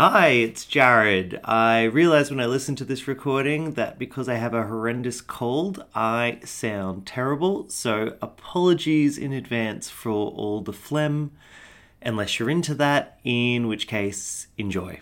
Hi, it's Jarryd. I realized when I listened to this recording that because I have a horrendous cold, I sound terrible. So, apologies in advance for all the phlegm, unless you're into that, in which case, enjoy.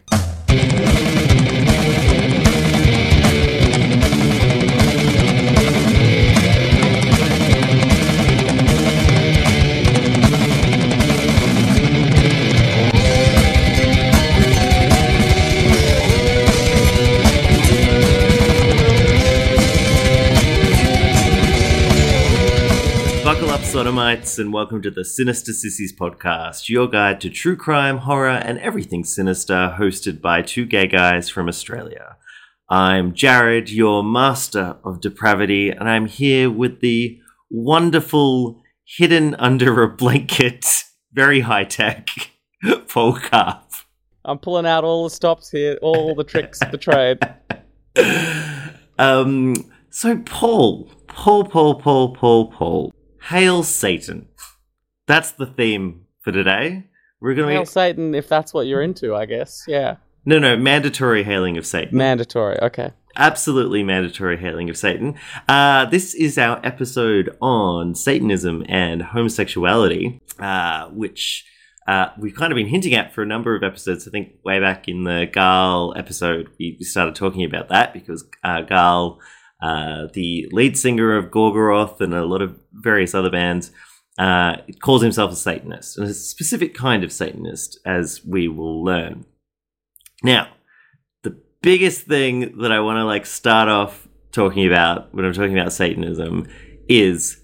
Sodomites, and welcome to the Sinister Sissies podcast, your guide to true crime, horror, and everything sinister, hosted by two gay guys from Australia. I'm Jarryd, your master of depravity, and I'm here with the wonderful, hidden under a blanket, very high tech, Paul Carp. I'm pulling out all the stops here, all the tricks of the trade. Um, so Paul, Paul, Paul, Paul, Paul, Paul, hail Satan. That's the theme for today. We're gonna Hail be Satan, if that's what you're into, I guess. Yeah. no, no mandatory hailing of Satan. Mandatory. Okay. Absolutely mandatory hailing of Satan. Uh, this is our episode on Satanism and homosexuality, uh, which uh, we've kind of been hinting at for a number of episodes. I think way back in the Gaahl episode, we started talking about that because uh, Gaahl, uh, the lead singer of Gorgoroth and a lot of various other bands, uh, calls himself a Satanist, and a specific kind of Satanist, as we will learn. Now, the biggest thing that I want to like start off talking about when I'm talking about Satanism is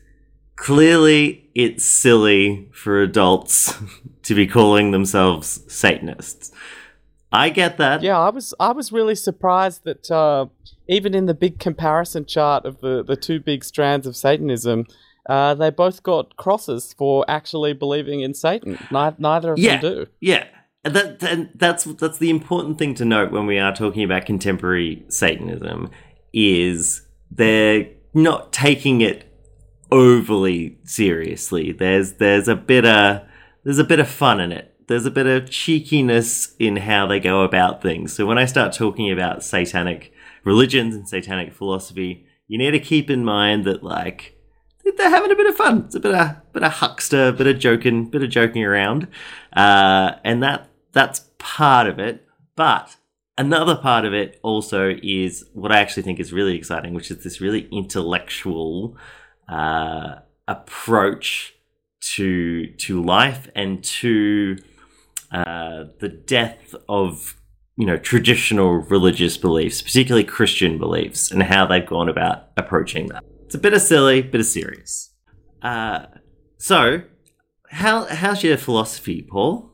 clearly it's silly for adults to be calling themselves Satanists. I get that. Yeah, I was I was really surprised that uh, even in the big comparison chart of the, the two big strands of Satanism, uh, they both got crosses for actually believing in Satan. Neither of yeah, them do. yeah. That, and that's that's the important thing to note when we are talking about contemporary Satanism is they're not taking it overly seriously. There's there's a bit of there's a bit of fun in it. There's a bit of cheekiness in how they go about things. So when I start talking about satanic religions and satanic philosophy, you need to keep in mind that like they're having a bit of fun. It's a bit of bit of huckster, bit of joking, bit of joking around, uh, and that that's part of it. But another part of it also is what I actually think is really exciting, which is this really intellectual uh, approach to to life and to uh, the death of you know traditional religious beliefs, particularly Christian beliefs, and how they've gone about approaching that. It's a bit of silly, bit of serious. Uh, so, how how's your philosophy, Paul?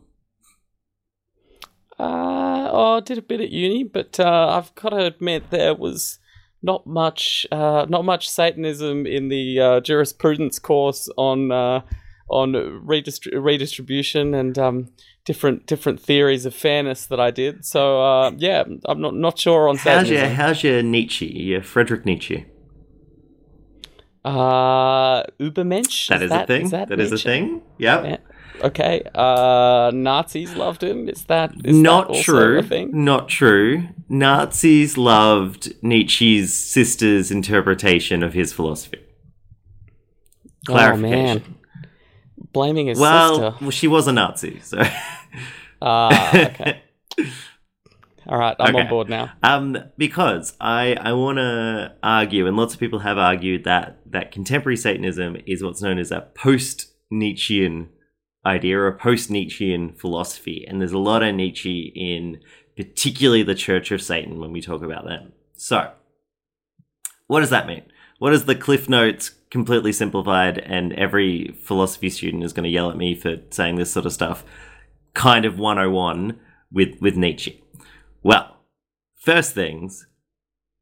Uh, oh, I did a bit at uni, but uh, I've got to admit there was not much, uh, not much Satanism in the uh, jurisprudence course on uh, on redistri- redistribution and um, different different theories of fairness that I did. So uh, yeah, I'm not not sure on How's your How's your Nietzsche? Your Friedrich Nietzsche. Uh, Ubermensch. That is, a thing. Is that, that is a thing. Yep. Yeah. Okay. Uh, Nazis loved him. Is that is Not that true. Not true. Nazis loved Nietzsche's sister's interpretation of his philosophy. Oh Clarification. man, blaming his well, sister. well, she was a Nazi, so. Ah, okay. All right, I'm Okay. on board now. Um, because I I want to argue, and lots of people have argued that that contemporary Satanism is what's known as a post Nietzschean idea or a post Nietzschean philosophy, and there's a lot of Nietzsche in particularly the Church of Satan when we talk about them. So, what does that mean? What is the Cliff Notes completely simplified, and every philosophy student is going to yell at me for saying this sort of stuff? Kind of 101 with with Nietzsche. Well, first things,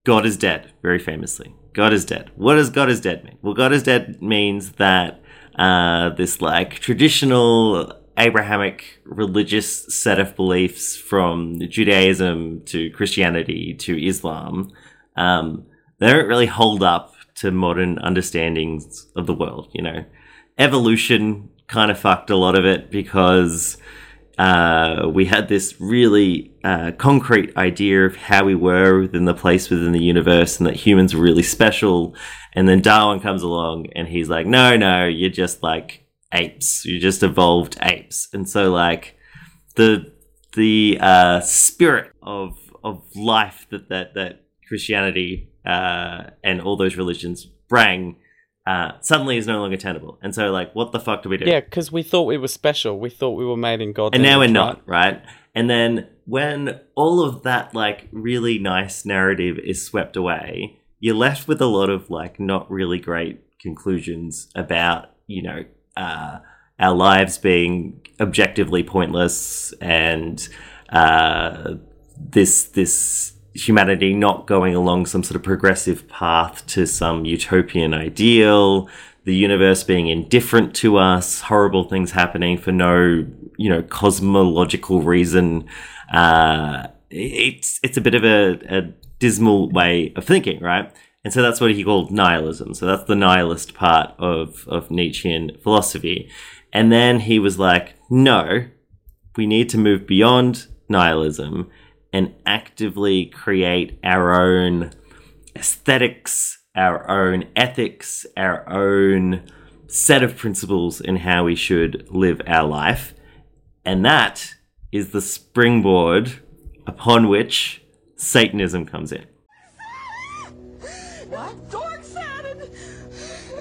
God is dead, very famously. God is dead. What does God is dead mean? Well, God is dead means that uh, this like traditional Abrahamic religious set of beliefs from Judaism to Christianity to Islam, um, they don't really hold up to modern understandings of the world. You know, evolution kind of fucked a lot of it because uh, we had this really uh, concrete idea of how we were within the place within the universe and that humans were really special. And then Darwin comes along and he's like, no, no, you're just like apes. You just evolved apes. And so, like, the the uh, spirit of of life that that that Christianity uh, and all those religions bring uh, suddenly is no longer tenable. And so, like, what the fuck do we do? Yeah, because we thought we were special. We thought we were made in God's image, and now we're not, right? right? And then when all of that like really nice narrative is swept away, you're left with a lot of like not really great conclusions about you know uh, our lives being objectively pointless and uh, this this humanity not going along some sort of progressive path to some utopian ideal the universe being indifferent to us horrible things happening for no you know cosmological reason uh, it's it's a bit of a, a dismal way of thinking right? And so that's what he called nihilism. So that's the nihilist part of of nietzschean philosophy. And then he was like no we need to move beyond nihilism and actively create our own aesthetics, our own ethics, our own set of principles in how we should live our life. And that is the springboard upon which Satanism comes in.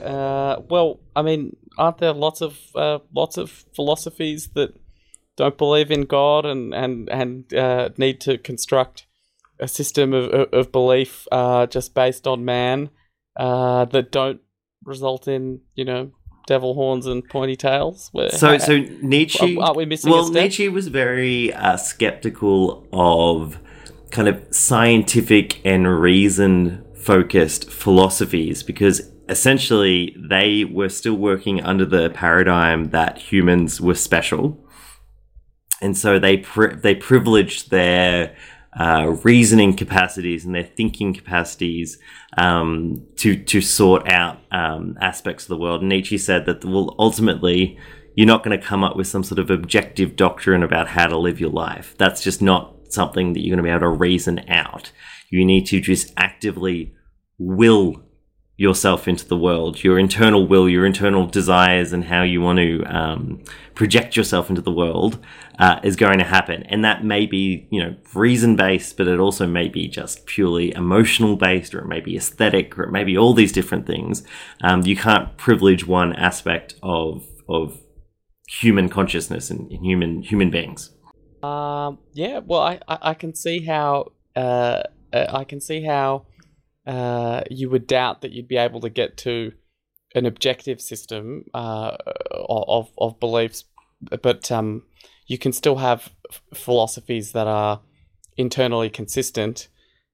Uh, well, I mean, aren't there lots of uh, lots of philosophies that don't believe in God and and and uh, need to construct a system of of, belief uh, just based on man uh, that don't result in you know devil horns and pointy tails? Where, So, so Nietzsche. Aren't we missing a Well? Nietzsche was very uh, skeptical of kind of scientific and reason focused philosophies because essentially they were still working under the paradigm that humans were special, and so they pri- they privileged their uh, reasoning capacities and their thinking capacities um, to to sort out um, aspects of the world. Nietzsche said that well, ultimately, you're not going to come up with some sort of objective doctrine about how to live your life. That's just not something that you're going to be able to reason out. You need to just actively will yourself into the world, your internal will, your internal desires, and how you want to um, project yourself into the world uh, is going to happen. And that may be, you know, reason based, but it also may be just purely emotional based, or it may be aesthetic, or it may be all these different things. Um, you can't privilege one aspect of of human consciousness and, and human human beings. Um, yeah, well, I, I, I can see how uh, uh, I can see how uh, you would doubt that you'd be able to get to an objective system uh, of of beliefs, but um, you can still have philosophies that are internally consistent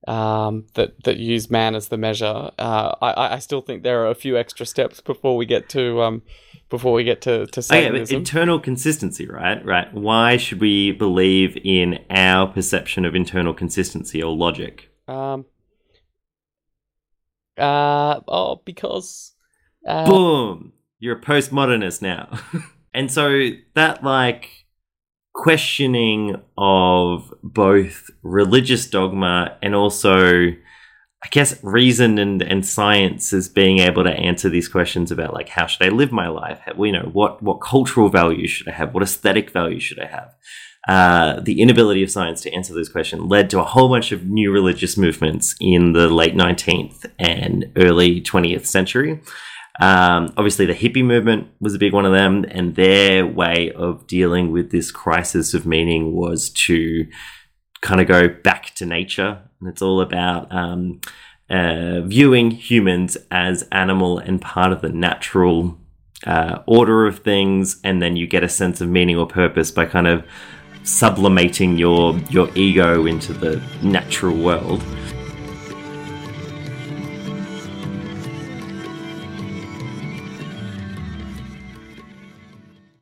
um, that that use man as the measure. Uh, I I still think there are a few extra steps before we get to um, before we get to to Oh, yeah, internal consistency, right? Right. Why should we believe in our perception of internal consistency or logic? um, uh, oh, because uh, Boom! You're a postmodernist now. and so that, like, questioning of both religious dogma and also, I guess, reason and, and science as being able to answer these questions about, like, how should I live my life? How- You know, what, what cultural values should I have? What aesthetic values should I have? Uh, the inability of science to answer those questions led to a whole bunch of new religious movements in the late 19th and early 20th century. Um, obviously, the hippie movement was a big one of them, and their way of dealing with this crisis of meaning was to kind of go back to nature. And it's all about um, uh, viewing humans as animal and part of the natural uh, order of things, and then you get a sense of meaning or purpose by kind of sublimating your your ego into the natural world.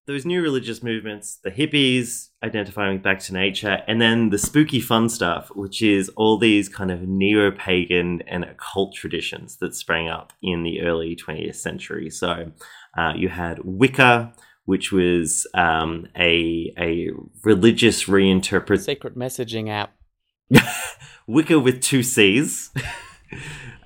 Those new religious movements, the hippies identifying back to nature, and then the spooky fun stuff, which is all these kind of neo pagan and occult traditions that sprang up in the early 20th century. So uh, you had Wicca, which was um, a a religious reinterpret secret messaging app. Wicca with two C's.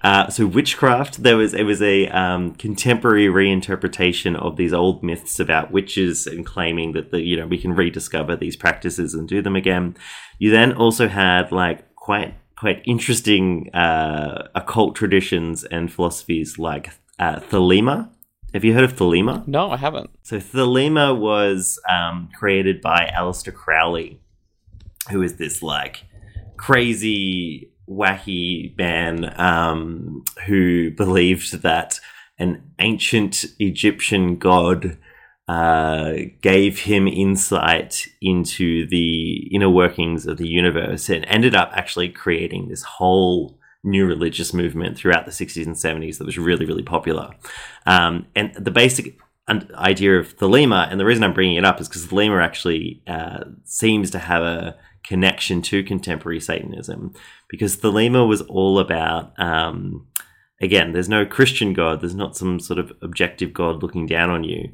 Uh, so witchcraft, there was it was a um, contemporary reinterpretation of these old myths about witches and claiming that the you know we can rediscover these practices and do them again. You then also had like quite quite interesting uh, occult traditions and philosophies like uh, Thelema. Have you heard of Thelema? No, I haven't. So Thelema was um, created by Aleister Crowley, who is this like crazy, wacky man um, who believed that an ancient Egyptian god uh, gave him insight into the inner workings of the universe and ended up actually creating this whole new religious movement throughout the 60s and 70s that was really, really popular. Um, and the basic idea of Thelema, and the reason I'm bringing it up is because Thelema actually uh, seems to have a connection to contemporary Satanism, because Thelema was all about. Um, again, there's no Christian God. There's not some sort of objective God looking down on you,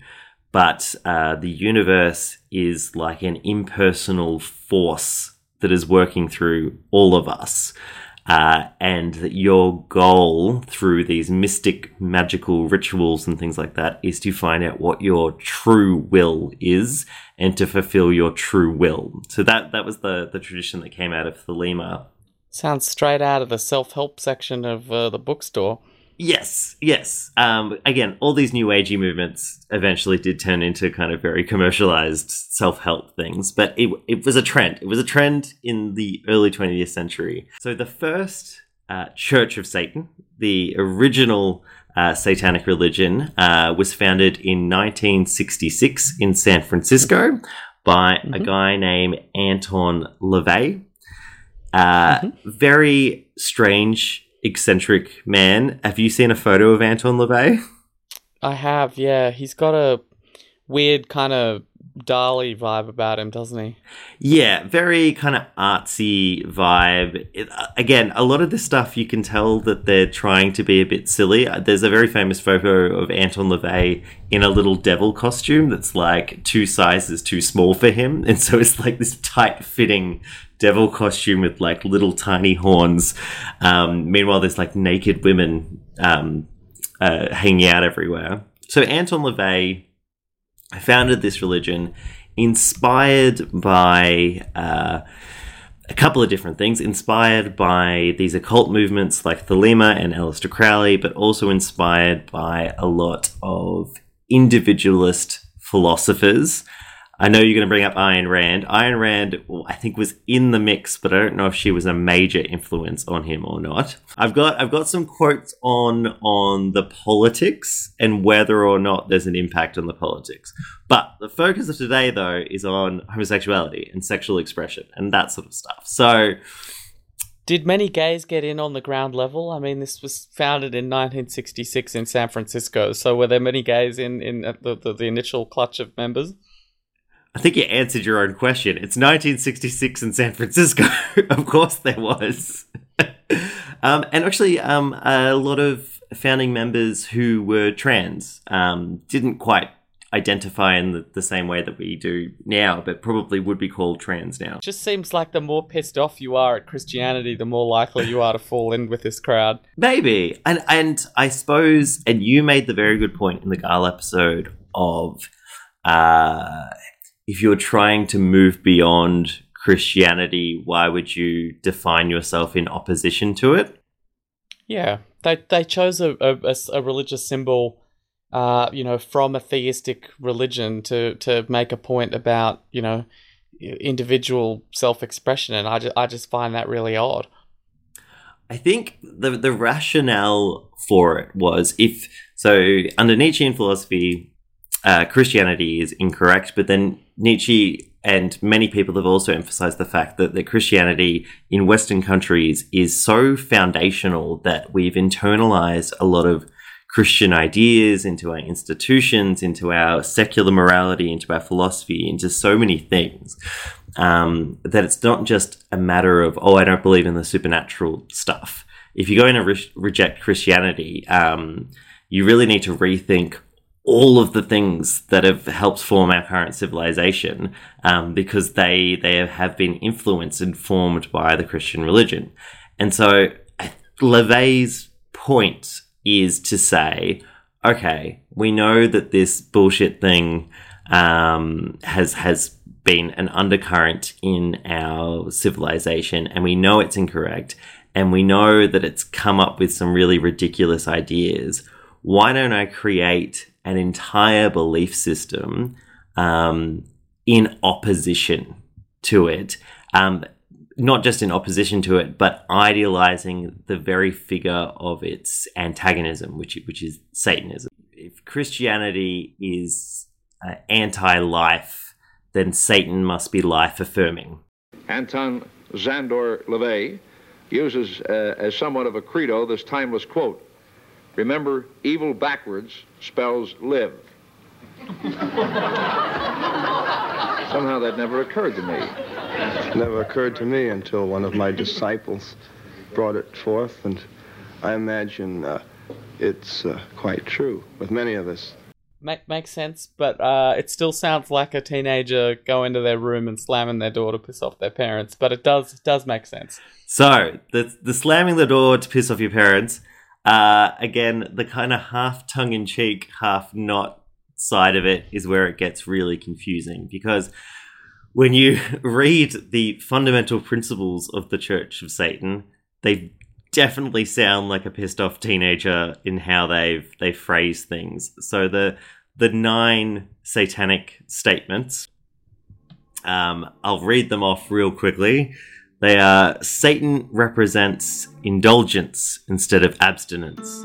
but uh, the universe is like an impersonal force that is working through all of us. Uh, and that your goal through these mystic, magical rituals and things like that is to find out what your true will is and to fulfill your true will. So that that was the the tradition that came out of Thelema. Sounds straight out of the self-help section of uh, the bookstore. Yes, yes. Um, again, all these new agey movements eventually did turn into kind of very commercialized self help things, but it, it was a trend. It was a trend in the early 20th century. So the first uh, Church of Satan, the original uh, satanic religion, uh, was founded in 1966 in San Francisco by a guy named Anton LaVey. Uh, Very strange, eccentric man. Have you seen a photo of Anton LaVey? I have, yeah. He's got a weird kind of Dali vibe about him, doesn't he? Yeah, very kind of artsy vibe. It, uh, again, a lot of this stuff you can tell that they're trying to be a bit silly. Uh, There's a very famous photo of Anton LaVey in a little devil costume that's like two sizes too small for him, and so it's like this tight-fitting devil costume with like little tiny horns. Um, meanwhile, there's like naked women um, uh, hanging out everywhere. So Anton LaVey founded this religion inspired by uh, a couple of different things, inspired by these occult movements like Thelema and Aleister Crowley, but also inspired by a lot of individualist philosophers. I know you're going to bring up Ayn Rand. Ayn Rand, I think, was in the mix, but I don't know if she was a major influence on him or not. I've got I've got some quotes on on the politics and whether or not there's an impact on the politics. But the focus of today, though, is on homosexuality and sexual expression and that sort of stuff. So Did many gays get in on the ground level? I mean, this was founded in 1966 in San Francisco. So were there many gays in in the, the, the initial clutch of members? I think you answered your own question. It's 1966 in San Francisco. of course, there was. um, and actually, um, a lot of founding members who were trans um, didn't quite identify in the, the, same way that we do now, but probably would be called trans now. Just seems like the more pissed off you are at Christianity, the more likely you are to fall in with this crowd. Maybe, and and I suppose, and you made the very good point in the Gala episode of. Uh, if you're trying to move beyond Christianity, why would you define yourself in opposition to it? Yeah, they they chose a a, a religious symbol, uh, you know, from a theistic religion to to make a point about you know individual self expression, and I just I just find that really odd. I think the the rationale for it was if so under Nietzschean philosophy, uh, Christianity is incorrect, but then Nietzsche and many people have also emphasized the fact that, that Christianity in Western countries is so foundational that we've internalized a lot of Christian ideas into our institutions, into our secular morality, into our philosophy, into so many things. Um, that it's not just a matter of, oh, I don't believe in the supernatural stuff. If you're going to re- reject Christianity, um, you really need to rethink all of the things that have helped form our current civilization um, because they they have been influenced and formed by the Christian religion. And so LaVey's point is to say, okay, we know that this bullshit thing um, has has been an undercurrent in our civilization, and we know it's incorrect, and we know that it's come up with some really ridiculous ideas. Why don't I create an entire belief system um, in opposition to it. Um, not just in opposition to it, but idealizing the very figure of its antagonism, which which is Satanism. If Christianity is uh, anti-life, then Satan must be life-affirming. Anton Szandor LaVey uses uh, as somewhat of a credo this timeless quote Remember, evil backwards spells live. Somehow that never occurred to me. It never occurred to me until one of my disciples brought it forth, and I imagine uh, it's uh, quite true with many of us. Make, makes sense, but uh, it still sounds like a teenager going to their room and slamming their door to piss off their parents. But it does it does make sense. So the the slamming the door to piss off your parents uh, again, the kind of half tongue in cheek, half not side of it is where it gets really confusing because when you read the fundamental principles of the Church of Satan, they definitely sound like a pissed off teenager in how they've they phrase things. So the the nine satanic statements, um, I'll read them off real quickly. They are Satan represents indulgence instead of abstinence.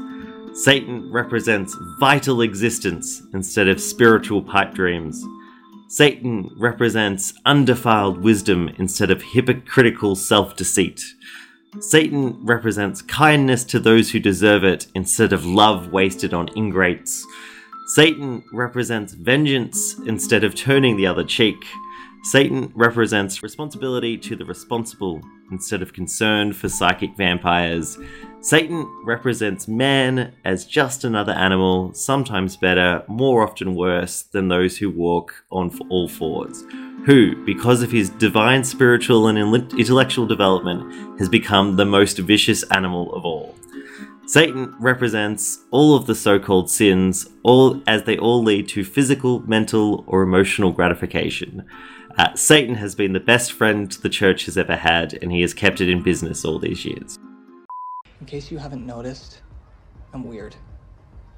Satan represents vital existence instead of spiritual pipe dreams. Satan represents undefiled wisdom instead of hypocritical self deceit. Satan represents kindness to those who deserve it instead of love wasted on ingrates. Satan represents vengeance instead of turning the other cheek. Satan represents responsibility to the responsible instead of concern for psychic vampires. Satan represents man as just another animal, sometimes better, more often worse than those who walk on all fours, who, because of his divine spiritual and intellectual development, has become the most vicious animal of all. Satan represents all of the so-called sins, all as they all lead to physical, mental, or emotional gratification. Uh, Satan has been the best friend the church has ever had, and he has kept it in business all these years. In case you haven't noticed, I'm weird.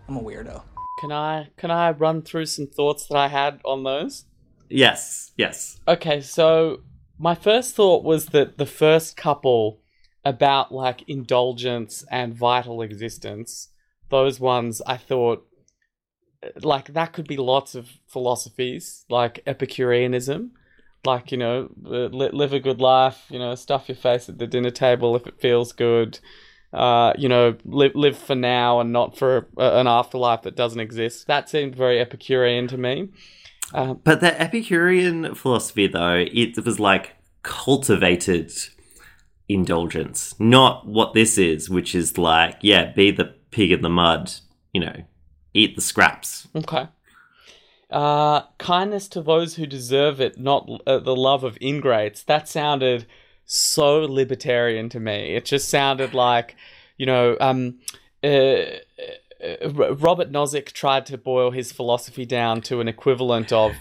I'm a weirdo. Can I can I run through some thoughts that I had on those? Yes, yes. Okay, so my first thought was that the first couple about like indulgence and vital existence, those ones I thought like that could be lots of philosophies like Epicureanism like you know, li- live a good life. You know, stuff your face at the dinner table if it feels good. Uh, you know, live live for now and not for a, an afterlife that doesn't exist. That seemed very Epicurean to me. Uh, But the Epicurean philosophy, though, it was like cultivated indulgence, not what this is, which is like, yeah, be the pig in the mud, you know, eat the scraps. Okay. Uh, kindness to those who deserve it, not uh, the love of ingrates. That sounded so libertarian to me. It just sounded like, you know, um, uh, uh, Robert Nozick tried to boil his philosophy down to an equivalent of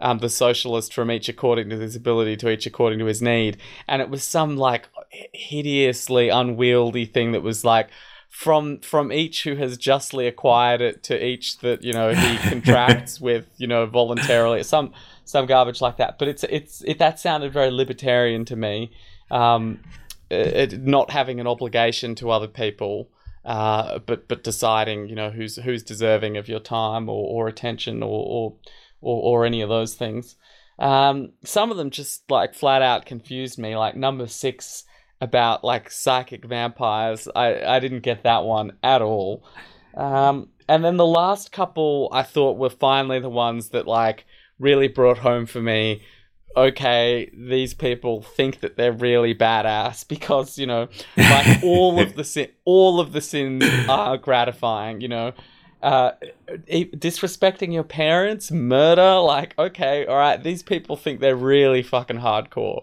um, the socialist from each according to his ability to each according to his need. And it was some like hideously unwieldy thing that was like, from from each who has justly acquired it to each that you know he contracts with you know voluntarily some some garbage like that. But it's it's it that sounded very libertarian to me. Um it, not having an obligation to other people uh but but deciding you know who's who's deserving of your time or, or attention or, or or or any of those things. Um some of them just like flat out confused me. Like number six about like psychic vampires. I, I didn't get that one at all. Um, and then the last couple I thought were finally the ones that like really brought home for me. Okay, these people think that they're really badass because you know, like all of the sin, all of the sins are gratifying. You know, uh, disrespecting your parents, murder. Like, okay, all right, these people think they're really fucking hardcore.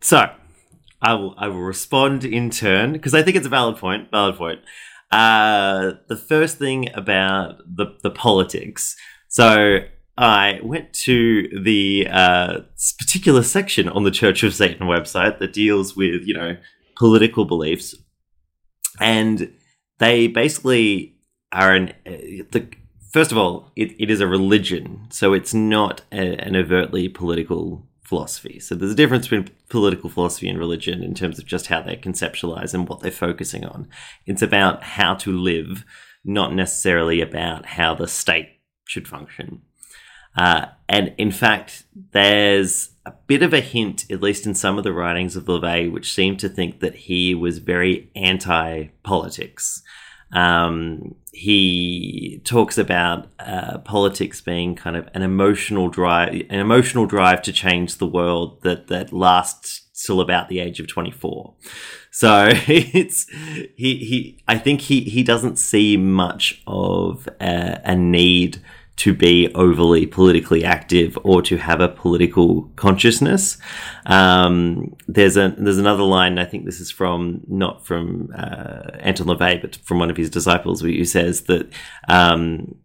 So, I will I will respond in turn because I think it's a valid point. Valid point. Uh, the first thing about the the politics. So I went to the uh, particular section on the Church of Satan website that deals with you know political beliefs, and they basically are an uh, the first of all it, it is a religion, so it's not a, an overtly political philosophy. So there's a difference between political philosophy and religion in terms of just how they conceptualize and what they're focusing on. It's about how to live, not necessarily about how the state should function. Uh, and in fact, there's a bit of a hint, at least in some of the writings of LaVey, which seem to think that he was very anti politics. Um, he talks about uh, politics being kind of an emotional drive, an emotional drive to change the world that that lasts till about the age of twenty four. So it's he he. I think he he doesn't see much of a, a need to be overly politically active or to have a political consciousness. Um, there's a there's another line. I think this is from not from uh, Anton LaVey, but from one of his disciples, who says that. Um,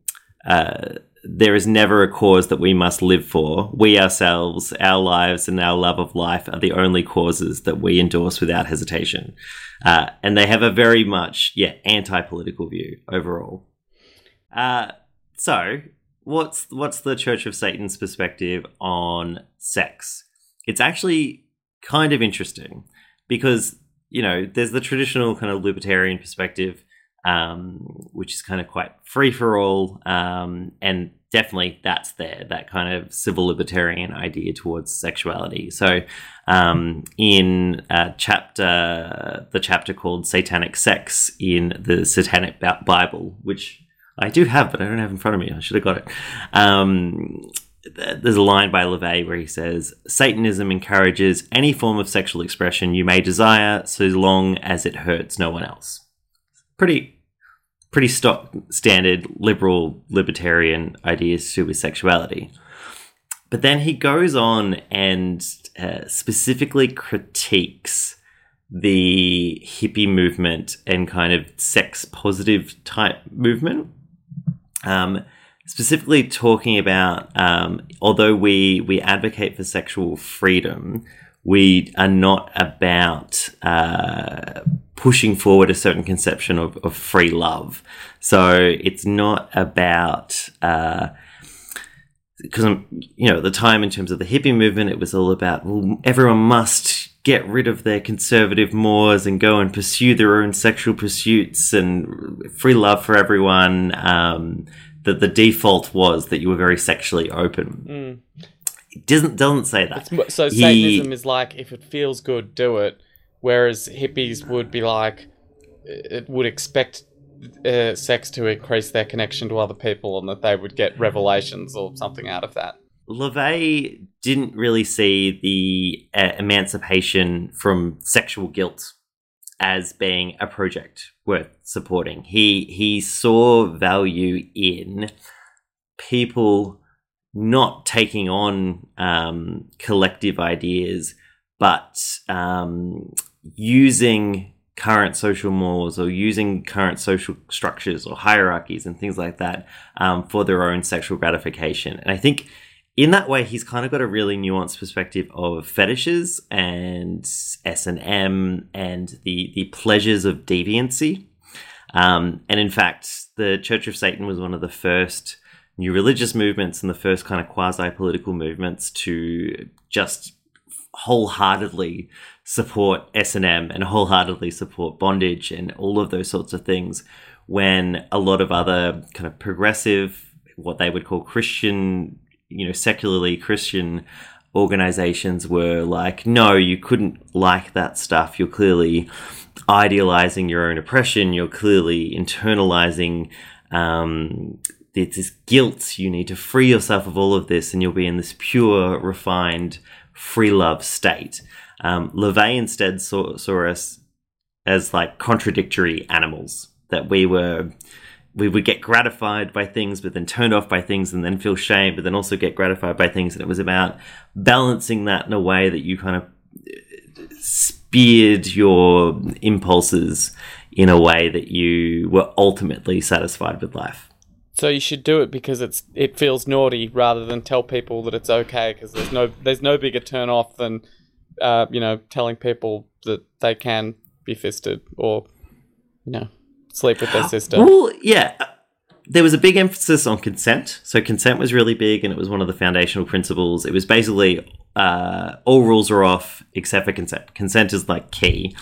uh, there is never a cause that we must live for. We ourselves, our lives, and our love of life are the only causes that we endorse without hesitation. Uh, and they have a very much, yeah, anti political view overall. Uh, so, what's what's the Church of Satan's perspective on sex? It's actually kind of interesting because you know there's the traditional kind of libertarian perspective, um, which is kind of quite free for all, um, and definitely that's there that kind of civil libertarian idea towards sexuality. So um, in uh, chapter the chapter called Satanic Sex in the Satanic Bible, which I do have, but I don't have in front of me. I should have got it. Um, there's a line by LaVey where he says, Satanism encourages any form of sexual expression you may desire so long as it hurts no one else. Pretty, pretty stock standard liberal libertarian ideas to sexuality. But then he goes on and uh, specifically critiques the hippie movement and kind of sex positive type movement um, specifically talking about um, although we we advocate for sexual freedom, we are not about uh, pushing forward a certain conception of, of free love. So it's not about uh, because I'm, you know, at the time in terms of the hippie movement, it was all about well, everyone must get rid of their conservative mores and go and pursue their own sexual pursuits and free love for everyone. Um, that the default was that you were very sexually open. Mm. It doesn't doesn't say that. It's, so He- Satanism is like if it feels good, do it. Whereas hippies would be like, it would expect uh, sex to increase their connection to other people, and that they would get revelations or something out of that. LaVey didn't really see the uh, emancipation from sexual guilt as being a project worth supporting. He he saw value in people not taking on um, collective ideas, but um, using current social mores or using current social structures or hierarchies and things like that um, for their own sexual gratification. And I think in that way, he's kind of got a really nuanced perspective of fetishes and S and M and the the pleasures of deviancy. Um, and in fact, the Church of Satan was one of the first new religious movements and the first kind of quasi political movements to just wholeheartedly support S&M and wholeheartedly support bondage and all of those sorts of things when a lot of other kind of progressive what they would call Christian you know secularly Christian organizations were like no you couldn't like that stuff you're clearly idealizing your own oppression you're clearly internalizing um, this guilt. You need to free yourself of all of this, and you'll be in this pure, refined, free love state. Um, LaVey instead saw, saw us as like contradictory animals that we were. We would get gratified by things, but then turned off by things, and then feel shame, but then also get gratified by things. And it was about balancing that in a way that you kind of speared your impulses in a way that you were ultimately satisfied with life. So you should do it because it's it feels naughty rather than tell people that it's okay because there's no there's no bigger turn off than uh, you know telling people that they can be fisted or you know sleep with their sister. Well, yeah. There was a big emphasis on consent. So consent was really big, and it was one of the foundational principles. It was basically uh, all rules are off except for consent. Consent is like key.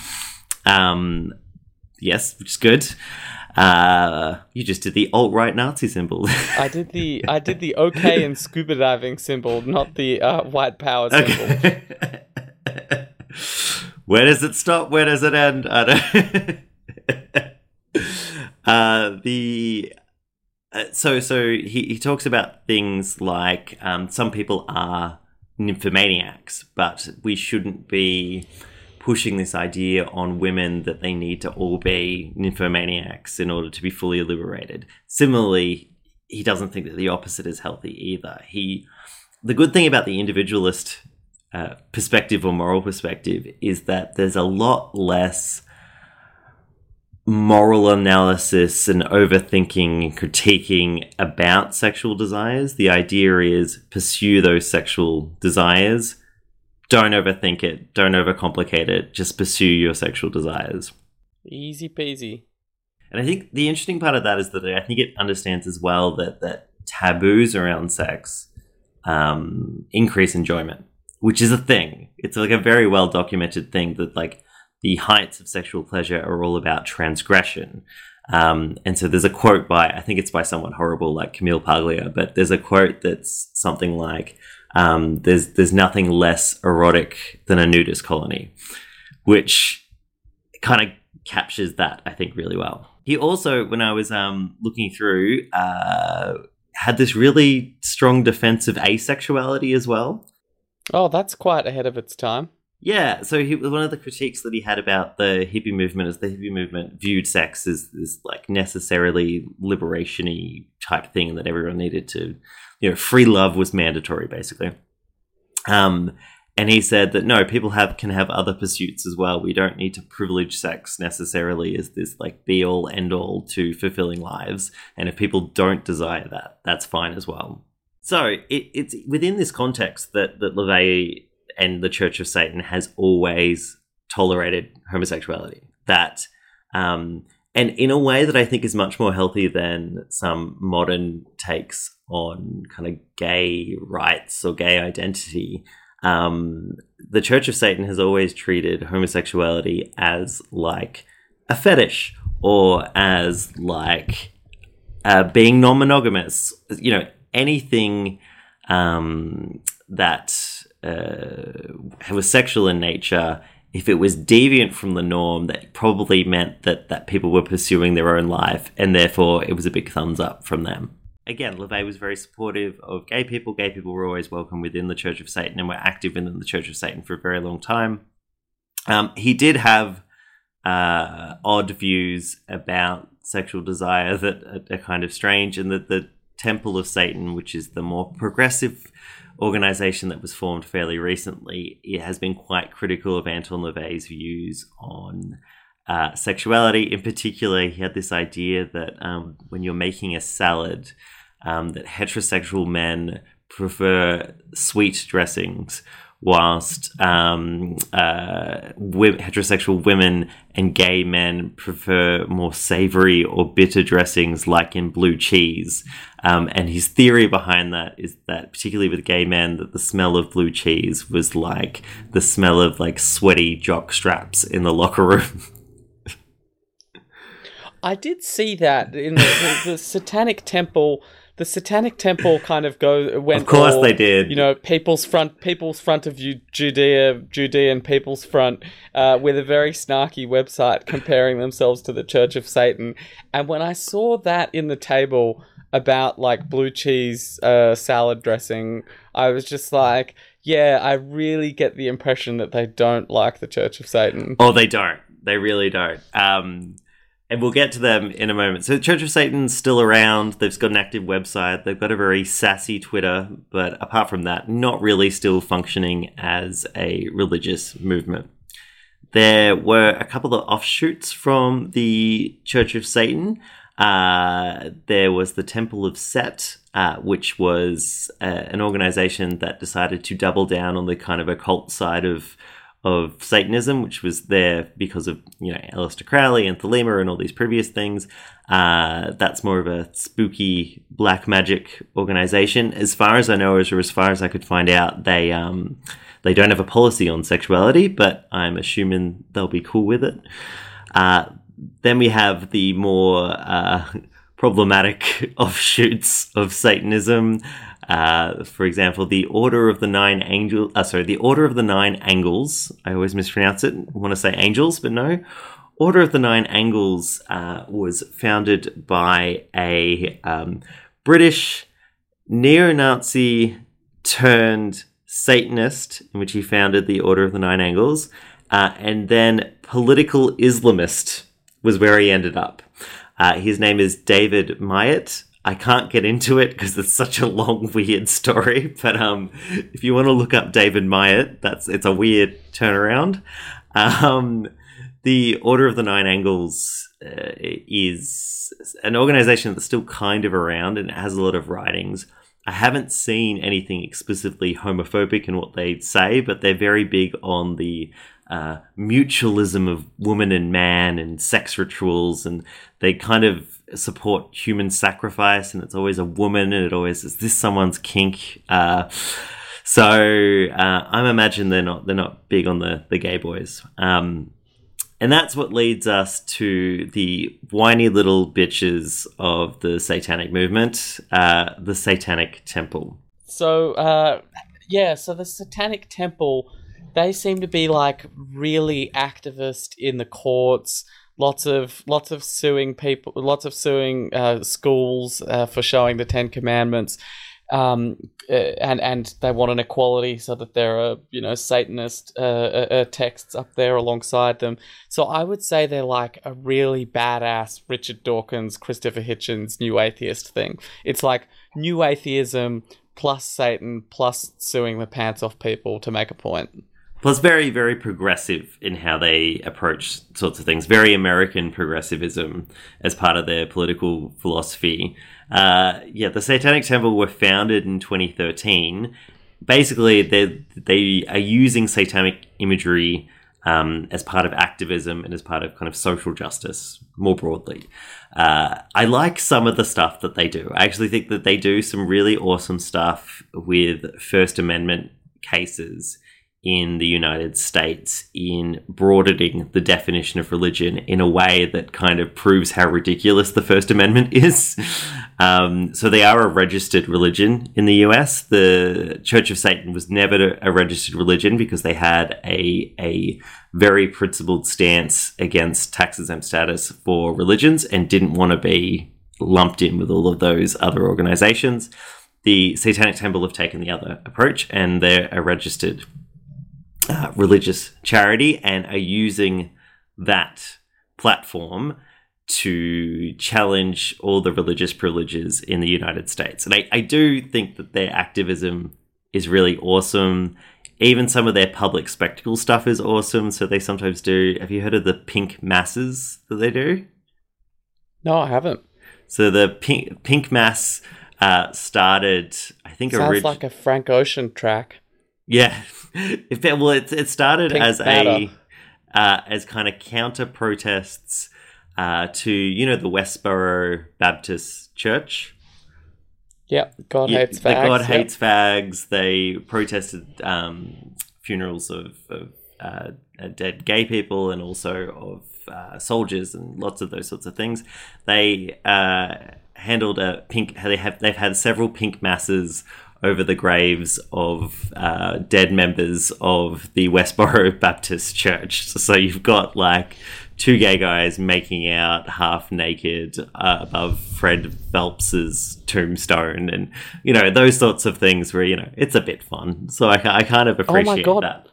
Um, yes, which is good. Uh, you just did the alt right Nazi symbol. I did the I did the okay and scuba diving symbol, not the uh, white power symbol. Where does it stop? Where does it end? I don't. uh, the uh, so so he, he talks about things like um, some people are nymphomaniacs, but we shouldn't be pushing this idea on women that they need to all be nymphomaniacs in order to be fully liberated. Similarly, he doesn't think that the opposite is healthy either. He the good thing about the individualist uh, perspective or moral perspective is that there's a lot less moral analysis and overthinking and critiquing about sexual desires. The idea is pursue those sexual desires. Don't overthink it. Don't overcomplicate it. Just pursue your sexual desires. Easy peasy. And I think the interesting part of that is that I think it understands as well that that taboos around sex um, increase enjoyment, which is a thing. It's like a very well documented thing that like the heights of sexual pleasure are all about transgression. Um, and so there's a quote by I think it's by someone horrible like Camille Paglia, but there's a quote that's something like um, "There's there's nothing less erotic than a nudist colony," which kind of captures that I think really well. He also, when I was um, looking through, uh, had this really strong defense of asexuality as well. Oh, that's quite ahead of its time. Yeah, so he one of the critiques that he had about the hippie movement is the hippie movement viewed sex as this like necessarily liberation-y type thing that everyone needed to, you know, free love was mandatory basically. Um, And he said that no, people have can have other pursuits as well. We don't need to privilege sex necessarily as this like be all end all to fulfilling lives. And if people don't desire that, that's fine as well. So it, it's within this context that that LaVey and the Church of Satan has always tolerated homosexuality. That um, and in a way that I think is much more healthy than some modern takes on kind of gay rights or gay identity. Um, the Church of Satan has always treated homosexuality as like a fetish or as like uh, being non monogamous. You know, anything um, that uh, was sexual in nature if it was deviant from the norm, that probably meant that, that people were pursuing their own life, and therefore it was a big thumbs up from them. Again, LaVey was very supportive of gay people. Gay people were always welcome within the Church of Satan and were active within the Church of Satan for a very long time. Um, he did have uh, odd views about sexual desire that are, are kind of strange, and that the Temple of Satan, which is the more progressive organization that was formed fairly recently, it has been quite critical of Anton LaVey's views on uh, sexuality. In particular, he had this idea that um, when you're making a salad, um, that heterosexual men prefer sweet dressings, whilst um, uh, heterosexual women and gay men prefer more savory or bitter dressings, like in blue cheese. Um, and his theory behind that is that, particularly with gay men, that the smell of blue cheese was like the smell of like sweaty jock straps in the locker room. I did see that in the, the, the Satanic Temple the Satanic Temple kind of go went. Of course, all, they did. You know, people's front, people's front of Judea, Judean people's front, uh, with a very snarky website comparing themselves to the Church of Satan. And when I saw that in the table about like blue cheese uh, salad dressing, I was just like, yeah, I really get the impression that they don't like the Church of Satan. Oh, they don't. They really don't. Um, and we'll get to them in a moment. So, Church of Satan's still around. They've got an active website. They've got a very sassy Twitter, but apart from that, not really still functioning as a religious movement. There were a couple of offshoots from the Church of Satan. Uh, there was the Temple of Set, uh, which was uh, an organization that decided to double down on the kind of occult side of of Satanism, which was there because of you know Aleister Crowley and Thelema and all these previous things. Uh, that's more of a spooky black magic organization. As far as I know, or as far as I could find out, they um, they don't have a policy on sexuality, but I'm assuming they'll be cool with it. Uh, then we have the more uh, problematic offshoots of Satanism. Uh, for example, the Order of the Nine Angels. Uh, sorry, the Order of the Nine Angles. I always mispronounce it. I want to say angels, but no. Order of the Nine Angles uh, was founded by a um, British neo-Nazi turned Satanist, in which he founded the Order of the Nine Angles, uh, and then political Islamist was where he ended up. Uh, his name is David Myatt. I can't get into it because it's such a long, weird story. But um, if you want to look up David Myatt, that's it's a weird turnaround. Um, the Order of the Nine Angles uh, is an organization that's still kind of around and it has a lot of writings. I haven't seen anything explicitly homophobic in what they say, but they're very big on the uh, mutualism of woman and man and sex rituals, and they kind of support human sacrifice, and it's always a woman, and it always is this someone's kink. Uh, so uh, I'm imagine they're not they're not big on the the gay boys. Um, and that's what leads us to the whiny little bitches of the satanic movement, uh, the Satanic Temple. So, uh, yeah, so the Satanic Temple they seem to be like really activist in the courts. Lots of lots of suing people, lots of suing uh, schools uh, for showing the Ten Commandments. um, uh, and and they want an equality so that there are you know Satanist uh, uh, uh, texts up there alongside them. So I would say they're like a really badass Richard Dawkins, Christopher Hitchens, New Atheist thing. It's like New Atheism plus Satan plus suing the pants off people to make a point. Plus, very, very progressive in how they approach sorts of things. Very American progressivism as part of their political philosophy. Uh, yeah, the Satanic Temple were founded in 2013. Basically, they they are using satanic imagery um, as part of activism and as part of kind of social justice more broadly. Uh, I like some of the stuff that they do. I actually think that they do some really awesome stuff with First Amendment cases in the United States in broadening the definition of religion in a way that kind of proves how ridiculous the First Amendment is. Um, so they are a registered religion in the US. The Church of Satan was never a registered religion because they had a a very principled stance against tax exempt status for religions and didn't want to be lumped in with all of those other organizations. The Satanic Temple have taken the other approach and they're a registered uh, religious charity and are using that platform to challenge all the religious privileges in the United States. And I, I do think that their activism is really awesome. Even some of their public spectacle stuff is awesome. So they sometimes do. Have you heard of the pink masses that they do? No, I haven't. So the pink pink mass uh, started, I think, Sounds orig- like a Frank Ocean track. Yeah, it, well, it, it started Pink as matter. a uh, as kind of counter protests uh, to you know the Westboro Baptist Church. Yep, God Yeah, hates the fags. God yep. hates fags. They protested um, funerals of, of uh, dead gay people and also of uh, soldiers and lots of those sorts of things. They uh, handled a pink. They have they've had several pink masses over the graves of uh, dead members of the Westboro Baptist Church. So you've got like two gay guys making out half naked uh, above Fred Phelps's tombstone, and you know those sorts of things where you know it's a bit fun. So I, I kind of Oh appreciate my god. that.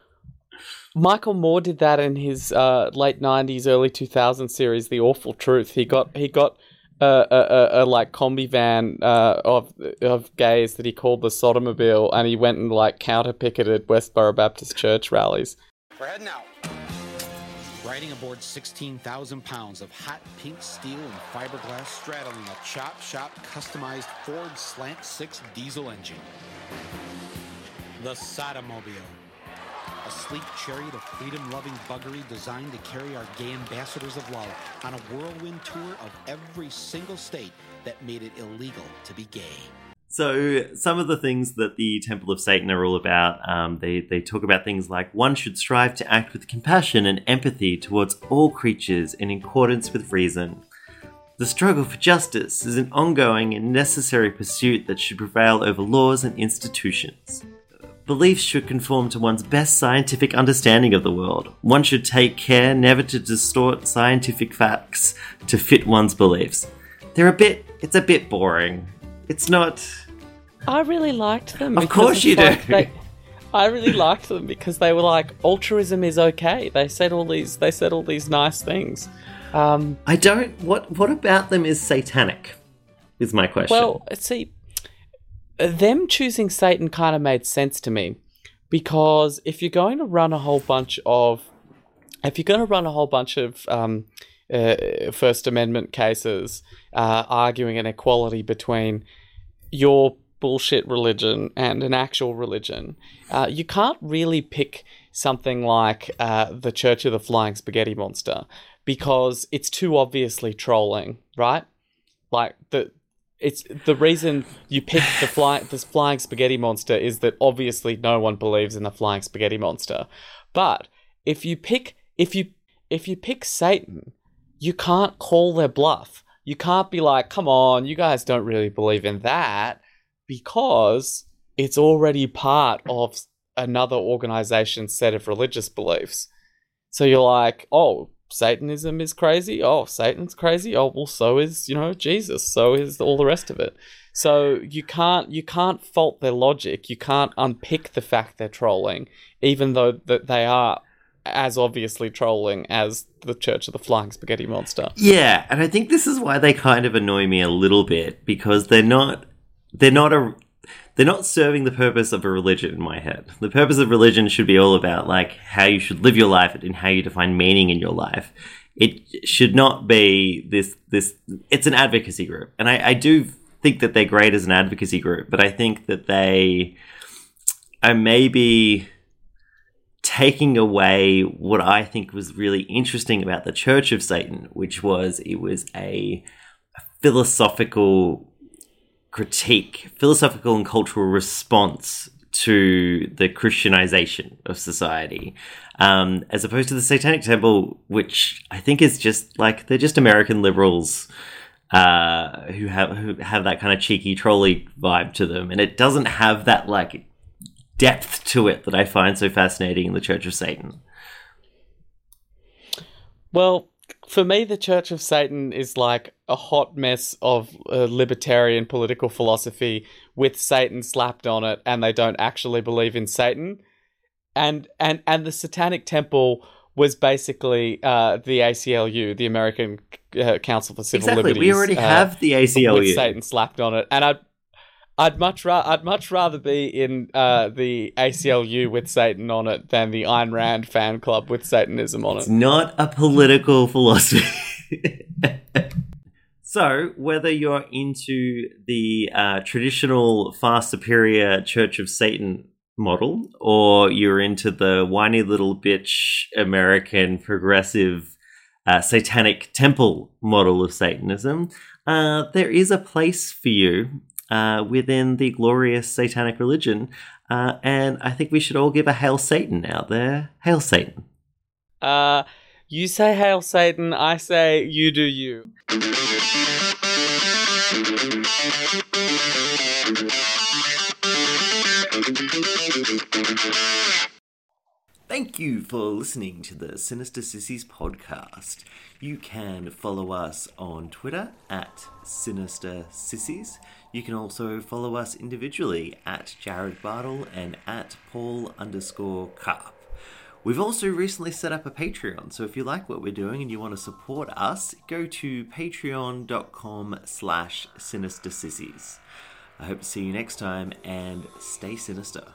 Michael Moore did that in his uh, late '90s, early 2000s series, "The Awful Truth." He got he got a, a, a, like combi van uh, of of gays that he called the Sodomobile, and he went and like counter picketed Westboro Baptist Church rallies. We're heading out. Riding aboard 16,000 pounds of hot pink steel and fiberglass straddling a chop shop customized Ford Slant 6 diesel engine. The Sodomobile. A sleek chariot of freedom loving buggery designed to carry our gay ambassadors of love on a whirlwind tour of every single state that made it illegal to be gay. So some of the things that the Temple of Satan are all about, um, they they talk about things like one should strive to act with compassion and empathy towards all creatures in accordance with reason. The struggle for justice is an ongoing and necessary pursuit that should prevail over laws and institutions. Beliefs should conform to one's best scientific understanding of the world. One should take care never to distort scientific facts to fit one's beliefs. They're a bit, it's a bit boring. It's not. I really liked them. Of course you do. they- I really liked them because they were like altruism is okay. They said all these they said all these nice things. Um, I don't. What What about them is satanic? Is my question. Well, see, them choosing Satan kind of made sense to me because if you're going to run a whole bunch of, if you're going to run a whole bunch of um, uh, First Amendment cases uh, arguing an equality between your bullshit religion and an actual religion, uh, you can't really pick something like uh, the Church of the Flying Spaghetti Monster because it's too obviously trolling, right? Like the it's the reason you pick the fly this flying spaghetti monster is that obviously no one believes in the flying spaghetti monster. But if you pick if you if you pick Satan, you can't call their bluff. You can't be like, "Come on, you guys don't really believe in that," because it's already part of another organization's set of religious beliefs. So you're like, "Oh, Satanism is crazy. Oh, Satan's crazy. Oh, well, so is you know Jesus. So is all the rest of it. So you can't you can't fault their logic. You can't unpick the fact they're trolling, even though that they are as obviously trolling as the Church of the Flying Spaghetti Monster. Yeah, and I think this is why they kind of annoy me a little bit because they're not they're not a they're not serving the purpose of a religion in my head. The purpose of religion should be all about like how you should live your life and how you define meaning in your life. It should not be this this it's an advocacy group. And I, I do think that they're great as an advocacy group, but I think that they are maybe taking away what I think was really interesting about the Church of Satan, which was it was a philosophical critique, philosophical and cultural response to the Christianization of society, um, as opposed to the Satanic Temple, which I think is just like they're just American liberals uh, who have who have that kind of cheeky trolley vibe to them, and it doesn't have that like depth to it that I find so fascinating in the Church of Satan. Well, for me, the Church of Satan is like a hot mess of uh, libertarian political philosophy with Satan slapped on it, and they don't actually believe in Satan. And and and the Satanic Temple was basically uh, the ACLU, the American uh, Council for Civil exactly. Liberties. We already uh, have the ACLU. with Satan slapped on it, and I. I'd much ra- I'd much rather be in uh, the ACLU with Satan on it than the Ayn Rand fan club with Satanism on it. It's not a political philosophy. so, whether you're into the uh, traditional far superior Church of Satan model, or you're into the whiny little bitch American progressive uh, satanic temple model of Satanism, uh, there is a place for you uh, within the glorious satanic religion. Uh, and I think we should all give a Hail Satan out there. Hail Satan. Uh, you say hail Satan, I say you do you. Thank you for listening to the Sinister Sissies podcast. You can follow us on Twitter at Sinister Sissies. You can also follow us individually at Jarryd Bartle and at Paul underscore Carp. We've also recently set up a Patreon, so if you like what we're doing and you want to support us, go to patreon.com slash sinister sissies. I hope to see you next time and stay sinister.